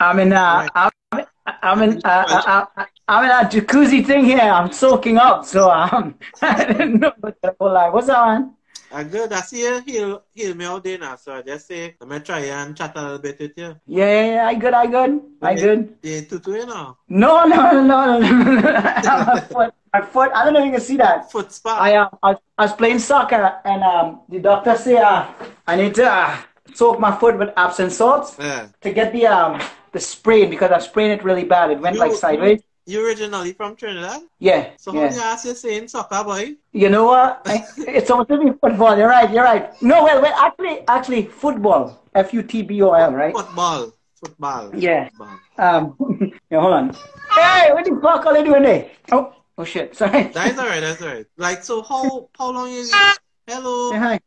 I'm in. Uh, I'm, I'm in. Uh, uh, I'm in a jacuzzi thing here. I'm soaking up, so um, I didn't know what the whole life. What's on? I'm good. I see you heal, heal me all day now, so I just say I'm gonna try and chat a little bit with you. Yeah, yeah, yeah. I good. I good. I good. Yeah, tutu, you know. No, no, no, no, no. my foot. My foot. I don't know if you can see that. Foot spot. I uh, I, I was playing soccer, and um, the doctor say uh, I need to uh, soak my foot with Epsom salts Yeah. to get the um the sprain because I sprained it really bad. It went You- like sideways. You originally from Trinidad? Yeah, So how yeah. you ask you saying soccer boy? You know what? I- it's supposed to be football. You're right. You're right. No, well, well, actually, actually, football. F U T B O L, right? Football. Football. Yeah. Football. Um. yeah, hold on. Hey, what the fuck are they doing there? Oh, oh shit. Sorry. That's alright, that's alright. Like so how how long you Hello. Say hi.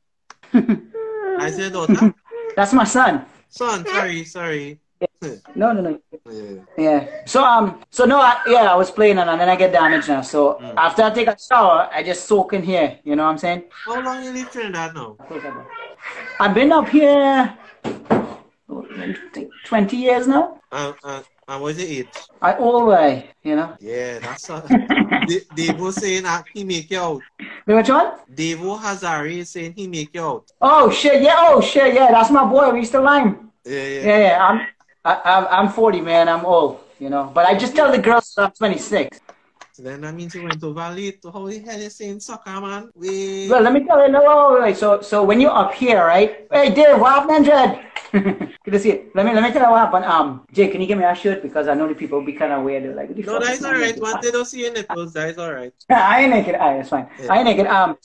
I said daughter. That's my son. Son, sorry, sorry. No, no, no. Yeah. Yeah. So um. So no. I, yeah, I was playing and, then I get damaged now. So Mm. after I take a shower, I just soak in here. You know what I'm saying? How long you live Trinidad now? I've been up here oh, 20 years now. Uh, uh, and what's your age? I always, you know. Yeah, that's uh, D- Devo saying that he make you out. Which one? Devo Hazari saying he make you out. Oh shit! Yeah. Oh shit! Yeah. That's my boy. We used to lime. Yeah, yeah. Yeah. Yeah. I'm. I, I'm. I'm 40, man. I'm old. You know. But I just tell the girls I'm 26. So then that means you went to Valley. To Holy hell you saying soccer, man? We Well, let me tell you. No. So, so when you're up here, right? Hey, Dave, what happened, Dread? Good to see you. Let me let me tell you what happened. Um, Jay, can you give me a shirt because I know the people will be kind of weird. They're like, what No, that's alright. naked? Once they don't see your nipples, that's alright. I ain't naked. Alright, that's fine. Yeah. I ain't naked. Um,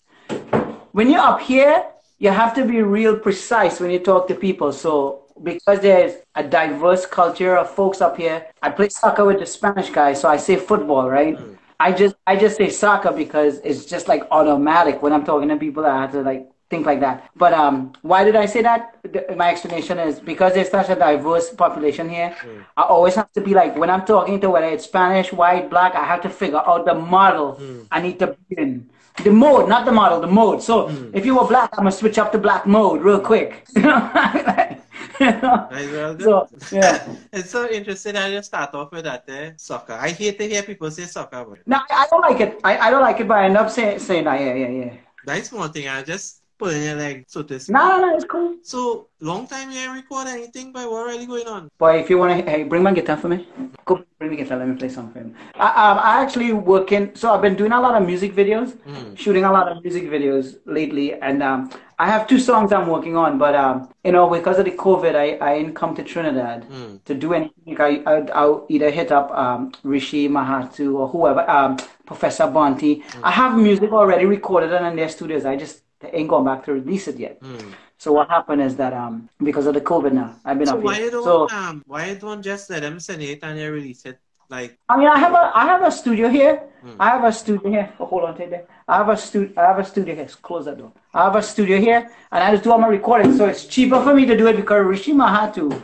when you're up here, you have to be real precise when you talk to people. So because there's a diverse culture of folks up here, I play soccer with the Spanish guys, so I say football, right? Hmm. I just I just say soccer because it's just like automatic when I'm talking to people. I have to like think like that. But um, why did I say that? The- My explanation is because there's such a diverse population here. Hmm. I always have to be like when I'm talking to whether it's Spanish, white, black. I have to figure out the model hmm. I need to be in. The mode, not the model, the mode. So if you were black, I'm gonna switch up to black mode real quick. know? You know? That's well good. So yeah. it's so interesting I just start off with that eh? soccer. I hate to hear people say soccer, but No, I don't like it. I, I don't like it, but I end up saying saying that. Yeah, yeah, yeah. that's one thing. I just put in your leg, so to speak. No, no, no, it's cool. So long time you ain't record anything, but what really going on? Boy, if you wanna, hey, bring my guitar for me. Go bring the guitar. Let me play something. I, um, I actually working. So I've been doing a lot of music videos, Mm. shooting a lot of music videos lately, and um, I have two songs I'm working on. But um, you know, because of the COVID, I I didn't come to Trinidad Mm. to do anything. I, I I'll either hit up um Rishi Mahatu or whoever um Professor Bonti. I have music already recorded and in their studios. I just ain't gone back to release it yet. Mm. So what happened is that um because of the COVID now, I've been So up why here. don't So um why don't just let them send it and you release it? Like I mean, I have a I have a studio here. Hmm. I have a studio here. Oh, hold on, take that. I have a studio. I have a studio here. Close that door. I have a studio here, and I just do all my recording. So it's cheaper for me to do it because Rishi Mahatu.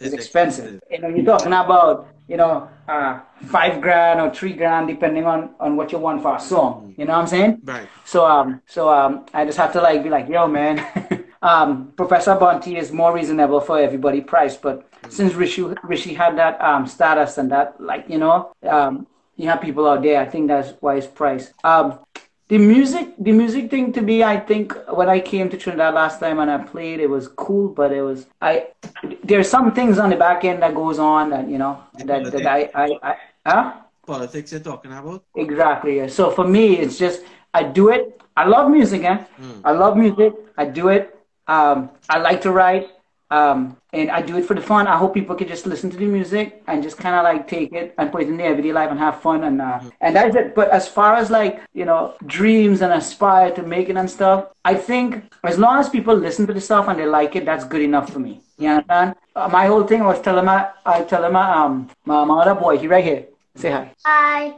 It's expensive. You know, you're talking about you know uh, five grand or three grand depending on on what you want for a song. You know what I'm saying? right. So um so um I just have to like be like, yo man, um Professor Bonti is more reasonable for everybody price, but since Rishi Rishi had that um status and that like you know um you have people out there, I think that's why it's priced. Um the music the music thing to me I think when I came to Trinidad last time and I played it was cool but it was I there's some things on the back end that goes on that you know that, that I, I, I huh? Politics you're talking about? Exactly. yeah. So for me, it's just I do it. I love music, eh? I love music. I do it. Um, I like to write, um, and I do it for the fun. I hope people can just listen to the music and just kind of like take it and put it in their everyday life and have fun and uh, and that's it. But as far as like you know dreams and aspire to make it and stuff, I think as long as people listen to the stuff and they like it, that's good enough for me. You understand? Uh, my whole thing was telling my I tell my um my, my other boy, he right here. Say hi. Hi.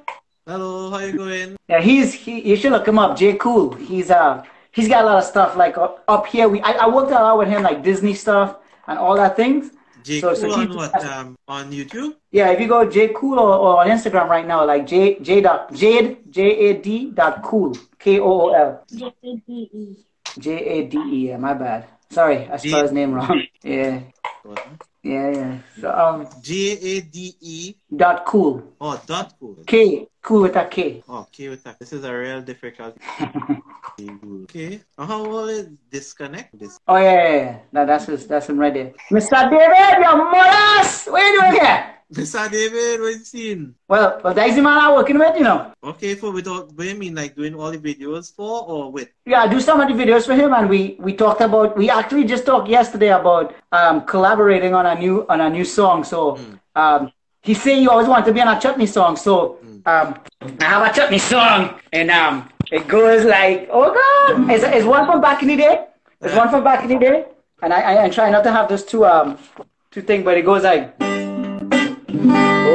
Hello, how you going? Yeah, he's he. You should look him up. J. Cool. He's uh he's got a lot of stuff like up, up here. We I, I worked a lot with him like Disney stuff and all that things. J. So- so Cool he- on what? Um, on YouTube? Yeah, if you go J. Cool or, or on Instagram right now, like J J dot Jade J A D dot Cool K O O L J-A-D-E. J A D E. Yeah, my bad. Sorry, I spelled his name wrong. Yeah. Yeah, yeah. So um, J A D E. dot cool. Oh, dot cool. K cool with a K. Oh, okay with that. This is a real difficult. okay. How will it disconnect this? Oh yeah, yeah, yeah. No, that's his, that's him right there. Mr. David, your mothers, what are you doing here? Mr. David, what you seen? Well, well, that's the man I'm working with, you know. Okay, for without what do you mean like doing all the videos for or with? Yeah, I do some of the videos for him, and we we talked about. We actually just talked yesterday about um collaborating on a new on a new song. So um, he said you always want to be on a chutney song. So um, I have a chutney song, and um, it goes like, oh god, it's, it's one from back in the day. It's one from back in the day, and I I, I try not to have those two um two things, but it goes like.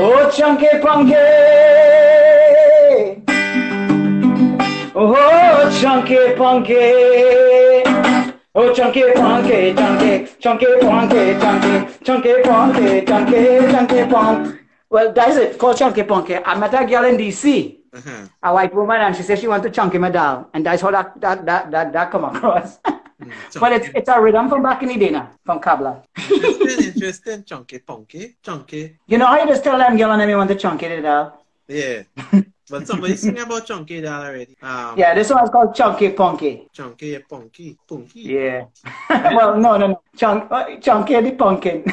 Oh, chunky punky. Oh, chunky punky. Oh, chunky punky, chunky, chunky punky, chunky, chunky punky, chunky, chunky punk. Well, that's it. Called chunky punky. I met a girl in DC, Uh-huh. a white woman, and she said she wanted to chunky my doll, and that's how that that that that, that come across. but it's it's a rhythm from back in the day now, from Kabla. interesting, interesting. Chunky punky. Chunky. You know how you just tell them girl and them you want to chunky the doll? Yeah. but somebody sing about chunky that already. Um Yeah, this one's called chunky punky. chunky punky. Punky. Yeah. well, no, no, no. Chunk, uh, chunky the pumpkin.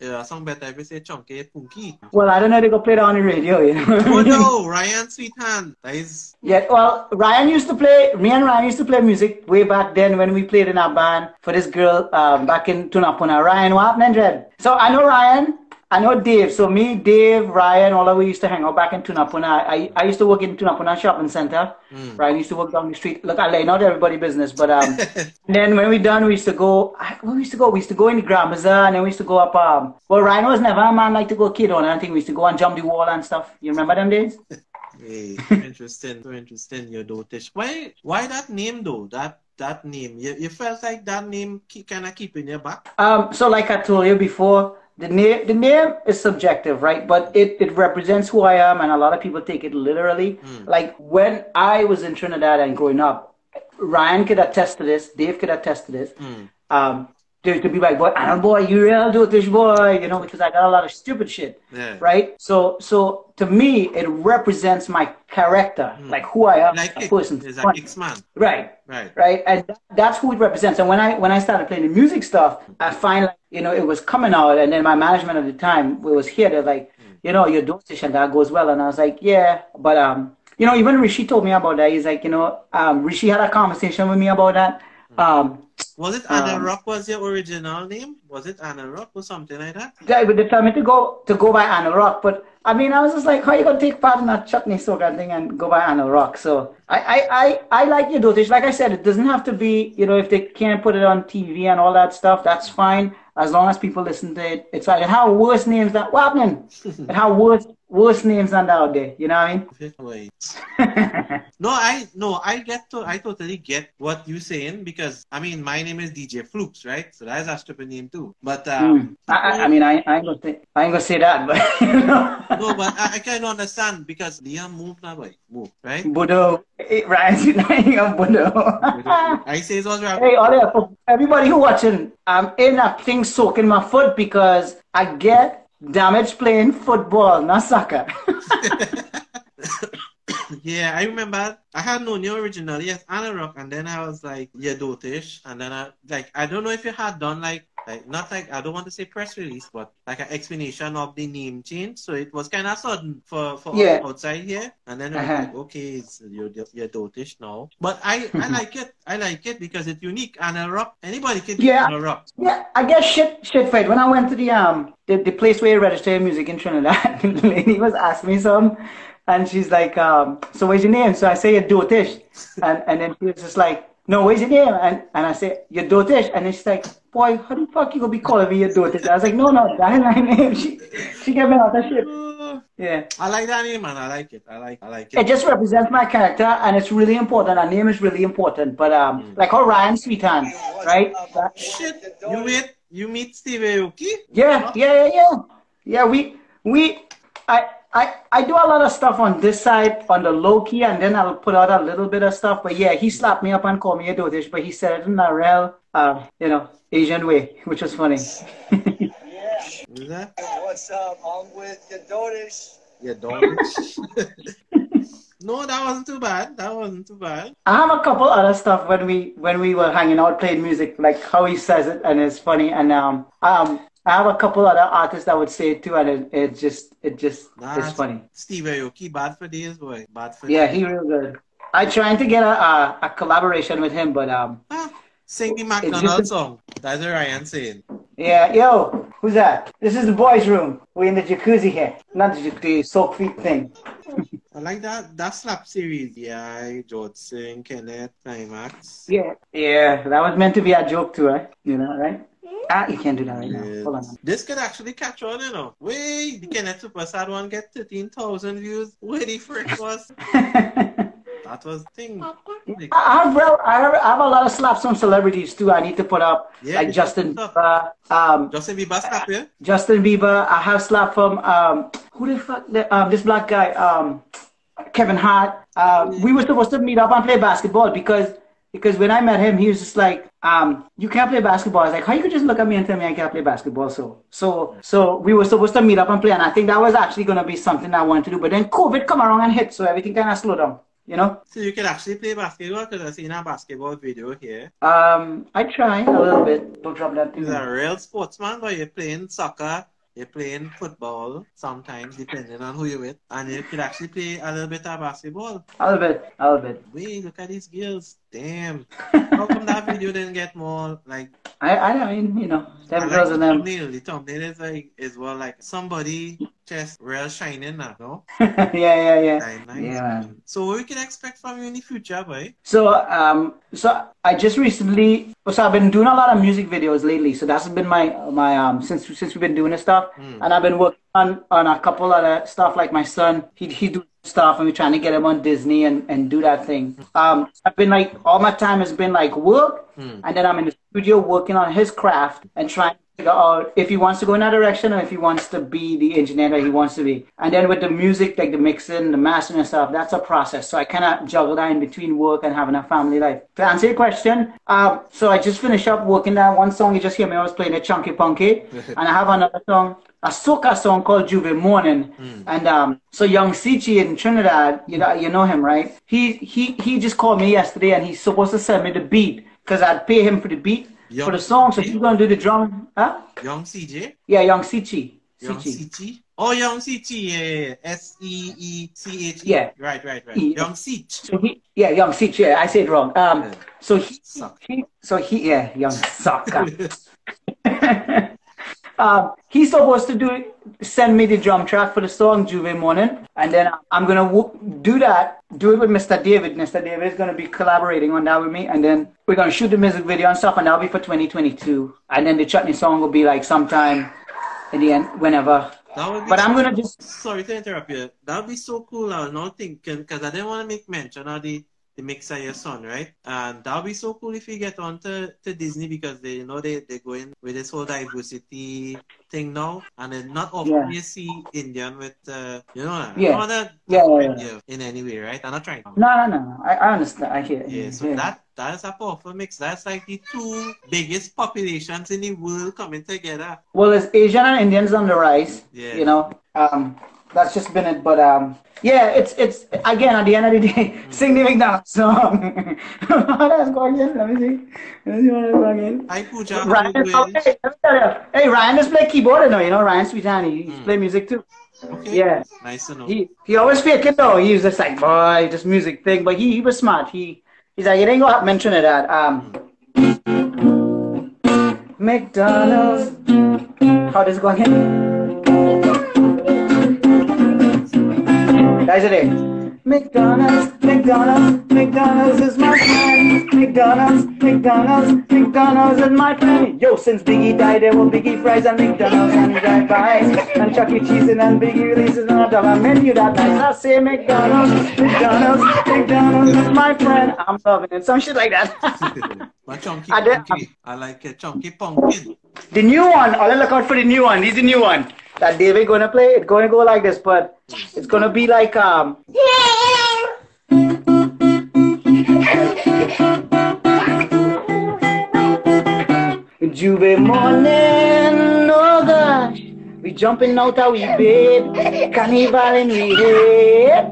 Yeah, song better if you say chunky punky. well, I don't know. They go play that on the radio. You know? oh no, Ryan Sweethand. That is Yeah. Well, Ryan used to play. Me and Ryan used to play music way back then when we played in our band for this girl um, back in Tunapuna. Ryan, what happened, Dread? So I know Ryan. I know Dave. So me, Dave, Ryan, all of we used to hang out back in Tunapuna. I, I used to work in Tunapuna Shopping Center. Ryan used to work down the street. Look, I lay out everybody business, but um, then when we done, we used to go. I- Where we used to go? We used to go in the Grand Bazaar, and then we used to go up. Um, well, Ryan was never a man like to go kid on. I think we used to go and jump the wall and stuff. You remember them days? Hey, interesting, so interesting. Yuh-Dotish. Why? Why that name though? That that name. You, you felt like that name kind of keep in your back. Um, so like I told you before, the name the name is subjective, right? But it, it represents who I am, and a lot of people take it literally. Like when I was in Trinidad and growing up, Ryan could attest to this. Dave could attest to this. Um, there could be like, boy, Alan boy, you real do it this boy, you know, because I got a lot of stupid shit, Yeah. right? So so to me, it represents my character, like who I am, Like a person, it's like X man. right? Right. right? And that's who it represents. And when I when I started playing the music stuff, I find like you know it was coming out, and then my management at the time it was here. They're like, you know, Yuh-Dotish and that goes well, and I was like, yeah, but um, you know, even Rishi told me about that. He's like, you know, um, Rishi had a conversation with me about that. Um, Was it Anna Um, Rock was your original name? Was it Anna Rock or something like that? Yeah, they would tell me to go to go by Anna Rock, but I mean, I was just like, how are you gonna take part in that chutney soca thing and go by Anna Rock? So I, I, I, I like Yuh-Dotish. Like I said, it doesn't have to be, you know, if they can't put it on TV and all that stuff, that's fine. As long as people listen to it, it's like it have worse names that what happening? it have worse worse names that out there. You know what I mean? Wait. No, I no, I get to I totally get what you're saying because I mean my name is DJ Floops, right? So that's a stupid name too. But um I, I, I mean, I, I ain't gonna say, I ain't gonna say that, but you know. no, but I, I can understand because Liam moved now, boy. Move, right? Budo, eh, Ryan, I'm Budo. I say it was right. Hey, Ollie, for everybody who watching, I'm in a thing soaking my foot because I get damage playing football, not soccer. Yeah, I remember I had known you originally as Anna Rock, and then I was like, yeah, dotish, and then I like I don't know if you had done like like not like I don't want to say press release, but like an explanation of the name change. So it was kind of sudden for for Yeah. outside here, and then Uh-huh. like, okay, it's, you're you're dotish now. But I I like it. I like it because it's unique. Anna Rock, anybody can do Yeah. Anna Rock. yeah, I guess shit, shit, fight. When I went to the um the, the place where you register your music in Trinidad, the lady was asking me some, and she's like, um, so what's your name? So I say Yuh-Dotish, and and then she was just like, no, what's your name? And and I say Yuh-Dotish, and then she's like, boy, how the fuck you gonna be calling me your Dotish? I was like, no, no, that ain't my name. She she gave me out of shit. Yeah. I like that name, man. I like it. I like I like It it. just represents my character, and it's really important. Our name is really important. But um, like how Ryan Sweethand, right? Shit, you meet, You meet Steve Aoki? yeah, yeah, yeah, yeah. Yeah, we we I I, I do a lot of stuff on this side on the low key, and then I'll put out a little bit of stuff. But yeah, he slapped me up and called me a dotish, but he said it in a real, uh, you know, Asian way, which was funny. yeah. What's up? I'm with your dotish. Your dotish. No, that wasn't too bad. That wasn't too bad. I have a couple other stuff when we when we were hanging out playing music, like how he says it, and it's funny. And um um I have a couple other artists that would say it too, and it, it just it just nah, it's funny. Steve Aoki, bad for days, boy. Bad for yeah, days. he real good. I trying to get a, a, a collaboration with him, but um. Ah, sing the McDonald's song. That's what Ryan saying. Yeah, yo, who's that? This is the boys' room. We're in the jacuzzi here, not the, the soak feet thing. I like that that slap series. Yeah, George Singh, Kenneth, Climax. Yeah, yeah, that was meant to be a joke too, right? You know, right? Ah, you can't do that right now. Hold on. This could actually catch on, you know. Wait, the Kenneth Super Sad one get 13,000 views. Where the frick was? that was the thing. I have, well, I have, I have a lot of slaps from celebrities too. I need to put up yeah, like Justin Bieber. Um, Justin Bieber slap, yeah. Justin Bieber. I have slap from um, who the fuck? The, um, this black guy, um, Kevin Hart. Uh, we were supposed to meet up and play basketball because because when I met him, he was just like, um, "You can't play basketball." I was like, "How you could just look at me and tell me I can't play basketball?" So so so we were supposed to meet up and play, and I think that was actually gonna be something I wanted to do. But then COVID come around and hit, so everything kind of slowed down. You know. So you can actually play basketball because I've seen a basketball video here. Um, I try a little bit. Don't drop that. He's a real sportsman, but you're playing soccer you're playing football sometimes, depending on who you're with, and you could actually play a little bit of basketball. A little bit, a little bit. Wait, look at these girls. Damn. How come that video didn't get more like? I I mean, you know, them girls and them. Thumbnail. The thumbnail is like is well like somebody chest real shining now, no? yeah, yeah, yeah. Nice, Yeah. Man. So what we can expect from you in the future, boy? So um, so I just recently, so I've been doing a lot of music videos lately. So that's been my my um since since we've been doing this stuff, mm. and I've been working on on a couple other stuff like my son. He he do stuff and we're trying to get him on Disney and, and do that thing. Um, I've been like, all my time has been like work, hmm. and then I'm in the studio working on his craft and trying to figure out if he wants to go in that direction or if he wants to be the engineer that he wants to be. And then with the music, like the mixing, the mastering and stuff, that's a process. So I of juggle that in between work and having a family life. To answer your question, um, so I just finished up working that one song you just hear me, I was playing a Chunky Punky, and I have another song a soca song called J'ouvert Morning. Mm. And um, so young Sichi in Trinidad, you know, you know him, right? He he he just called me yesterday and he's supposed to send me the beat because I'd pay him for the beat young for the song. So he's gonna do the drum. Huh? Young CJ? Yeah, young Sichi. Young. Oh, Young Sichi, yeah, S E E C H. Yeah. Right, right, right. E- young Sich. So he, yeah, Young Sich. Yeah, I said wrong. Um, yeah. so he, he, so he, yeah, Young Sucker. Um, he's supposed to do send me the drum track for the song J'ouvert Morning, and then I'm gonna w- do that, do it with Mr. David. Mr. David is gonna be collaborating on that with me, and then we're gonna shoot the music video and stuff, and that'll be for 2022. And then the chutney song will be like sometime in the end, whenever. but I'm gonna just. Sorry to interrupt you. That would be so cool. I was not thinking because I didn't want to make mention of the the mixer your son, right? And that'll be so cool if you get on to, to Disney because they you know they, they're going with this whole diversity thing now. And then not often yeah. you see Indian with uh you know yeah. Yeah, yeah, yeah. in any way, right? I'm not trying to No no no. I, I understand. I hear Yeah, so yeah. that that's a powerful mix. That's like the two biggest populations in the world coming together. Well, it's Asian and Indians on the rise. Yeah. You know, um, that's just been it. But um, yeah, it's it's again at the end of the day, mm. sing the McDonald's song. Let's go again. Let me see. Let me see what that's again. Hi, Pooja. Ryan, okay, hey, Ryan just play keyboard, you know. You know, Ryan Sweethand, he, mm. play music too. Okay. Yeah. Nice to know. He he always it though. He was just like boy, just music thing. But he he was smart. He he's like, it ain't gonna mention it at um. McDonald's. How does it go again? Guys, it is. McDonald's, McDonald's, McDonald's is my friend. McDonald's, McDonald's, McDonald's is my friend. Yo, since Biggie died, there were Biggie fries and McDonald's and drive-bys and Chuck E. Cheese and Biggie releases on a dollar menu that night. I say McDonald's, McDonald's, McDonald's is my friend. I'm loving it. Some shit like that. my chunky I, I like a chunky pumpkin. The new one. I'll look out for the new one. He's the new one. that David gonna play. It's gonna go like this, but it's gonna be like um. J'ouvert morning, oh gosh, we jumping out of we bed, carnival in we head.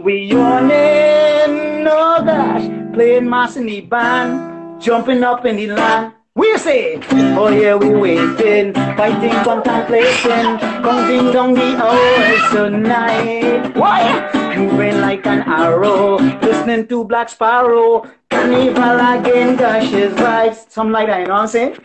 We yawning, oh gosh, playing mass in the band, jumping up in the land. We say, oh yeah, we waiting, fighting, contemplating, counting down the hours tonight. Why? Moving like an arrow, listening to Black Sparrow, carnival again, gosh, is right. Something like that, you know what I'm saying?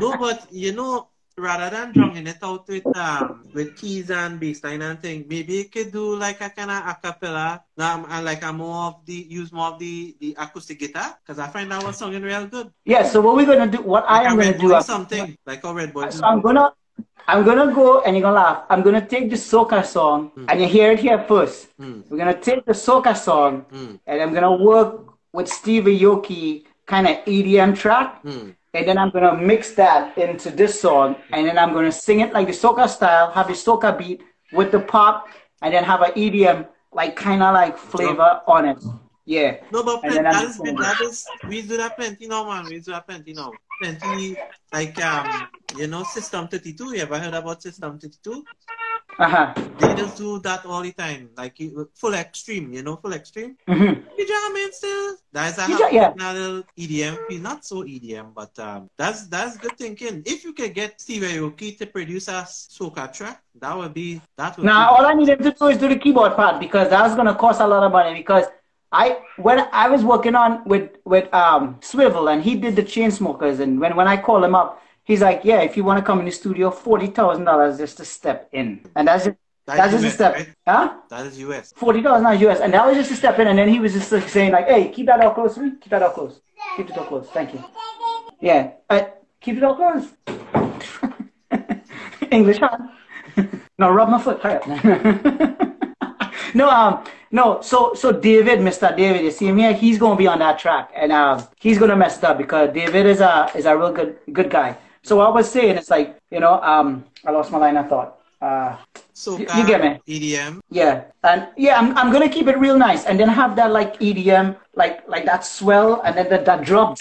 no, but you know, rather than drumming it out with um with keys and bassline and thing, maybe you could do like a kind of a cappella, um, and like a more of the use more of the the acoustic guitar, because I find that was sounding real good. Yeah. So what we're gonna do? What I am gonna do? Something like a red boy. So I'm gonna, I'm gonna go, and you're gonna laugh. I'm gonna take the soca song, and you hear it here first. Mm. We're gonna take the soca song, Mm. and I'm gonna work with Steve Aoki kind of EDM track, Mm. And then I'm gonna mix that into this song, and then I'm gonna sing it like the soca style, have the soca beat with the pop, and then have an EDM like kind of like flavor on it. Yeah. No, but And plenty, that is, that is, we do that plenty now, man. We do that plenty now. Plenty, like, um, you know, System 32. You ever heard about System 32? Uh huh. They just do that all the time. Like, full extreme, you know, full extreme. hmm You jamming still? That's a You ja- yeah. little EDM. Not so EDM, but um, that's that's good thinking. If you could get Steve Aoki to produce a soca track, that would be that would Now, be, all I need him to do is do the keyboard part because that's gonna cost a lot of money. Because I, when I was working on with with um Swivel and he did the Chainsmokers, and when when I called him up, he's like, "Yeah, if you want to come in the studio, forty thousand dollars just to step in," and that's just That's that's just a step, right? huh? that is US. Forty dollars not US, and that was just a step in, and then he was just like saying like, "Hey, keep that all close me. Keep that all close. Keep it all close. Thank you." Yeah, uh, keep it all close. English, huh? no, rub my foot. Hurry up. no, um, no. So, so David, Mr. David, you see him here. He's gonna be on that track, and um, he's gonna mess it up because David is a is a real good good guy. So what I was saying, it's like you know, um, I lost my line of thought. Uh, Soca, you get me? EDM. yeah, and yeah, I'm, I'm gonna keep it real nice, and then have that like EDM, like like that swell, and then that, that drop,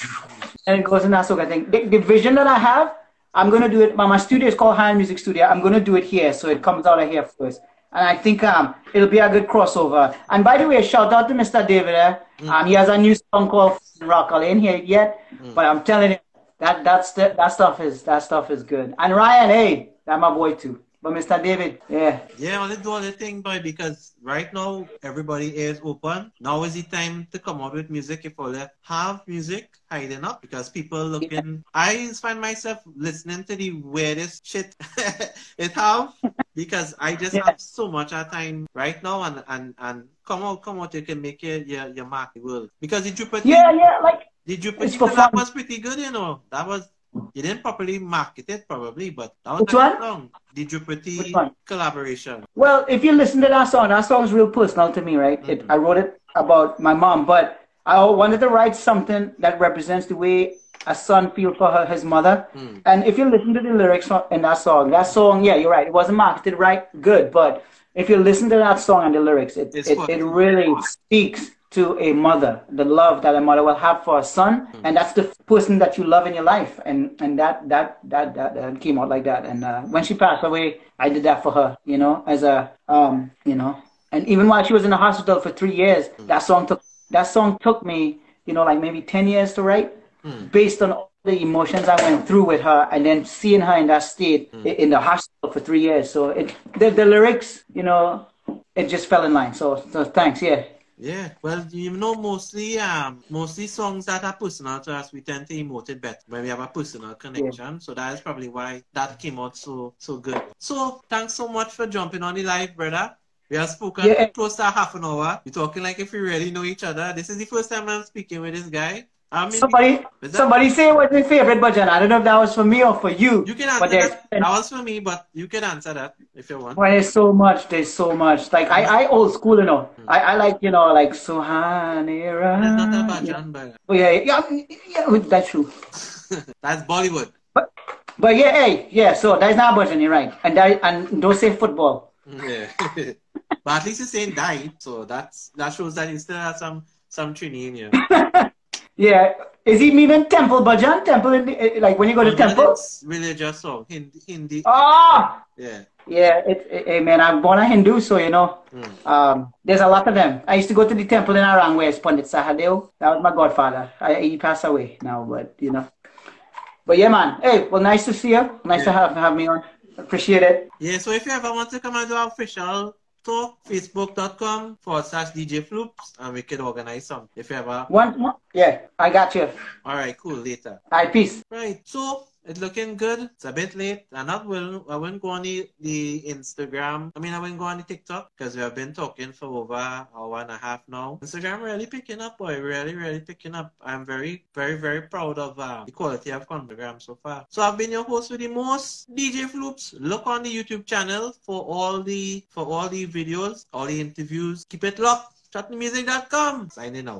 and it goes in that sort of thing. The, the vision that I have, I'm gonna do it. My, my studio is called High Music Studio. I'm gonna do it here, so it comes out of here first, and I think um it'll be a good crossover. And by the way, shout out to Mr. David. Eh? Um, he has a new song called Rock. I ain't here yet, but I'm telling you, that that's the, that stuff is that stuff is good. And Ryan, hey, that my boy too. But Mr. David, yeah. Yeah, let's do all the thing, boy, because right now everybody is open. Now is the time to come up with music if all have music hiding up because people looking. I find myself listening to the weirdest shit it have because I just Yeah. have so much of time right now and and and come out, come out, you can make your your, your mark world because the Jupiter Yeah, yeah, like the you for that was pretty good, you know. That was you didn't properly market it probably, but that was Which one? song. The Jupiter Which one? collaboration. Well, if you listen to that song, that song's real personal to me, right? It, I wrote it about my mom, but I wanted to write something that represents the way a son feels for her, his mother. Mm. And if you listen to the lyrics in that song, that song, yeah, you're right, it wasn't marketed right, good, but if you listen to that song and the lyrics, it, It's it, it really speaks to a mother, the love that a mother will have for a son, Mm. and that's the person that you love in your life, and and that that that that, that came out like that. And uh, when she passed away, I did that for her, you know, as a um, you know, and even while she was in the hospital for three years, that song took that song took me, you know, like maybe ten years to write, based on all the emotions I went through with her, and then seeing her in that state i- in the hospital for three years. So it the, the lyrics, you know, it just fell in line. So so thanks, yeah. Yeah, well, you know, mostly, um, mostly songs that are personal to us, we tend to emote it better when we have a personal connection. So that is probably why that came out so, so good. So thanks so much for jumping on the live, brother. We have spoken Yeah. close to half an hour. We're talking like if we really know each other. This is the first time I'm speaking with this guy. I mean, Somebody, somebody say what's your favorite bhajan. I don't know if that was for me or for you. you can answer that. That was for me, but you can answer that if you want. well, there's so much. There's so much. Like I, I old school, you know. Hmm. I, I like, you know, like Suhanira. It's not a Yeah. But Oh yeah, yeah, yeah, yeah, that's true. that's Bollywood. But But yeah, hey, yeah. So that's not bhajan, you're right. And that, and don't say football. Yeah. but at least he's saying died, so that's that shows that you still have some some training in. Yeah. Is he meaning temple, bhajan? Temple, in the, eh, like when you go to temple? Religious song, Hindi. Hindi. Ah, Yeah. yeah. It's hey man, I'm born a Hindu, so you know, Mm. um, there's a lot of them. I used to go to the temple in Arang where it's Pandit Sahadeo. That was my godfather. I, he passed away now, but you know. But yeah, man. Hey, well, nice to see you. Nice to have have me on. Appreciate it. Yeah, so if you ever want to come and do our official talk, facebook.com forward slash DJ Floops, and we can organize some. If you ever. One. Yeah, I got you. All right, cool, later. All right, peace. Right, so it's looking good. It's a bit late. I'm not will I wouldn't go on the, the Instagram. I mean I wouldn't go on the TikTok because we have been talking for over an hour and a half now. Instagram really picking up, boy. Really, really picking up. I'm very, very, very proud of uh, the quality of Instagram so far. So I've been your host with the most DJ Floops. Look on the YouTube channel for all the for all the videos, all the interviews. Keep it locked. Chutneymusic.com. Signing out.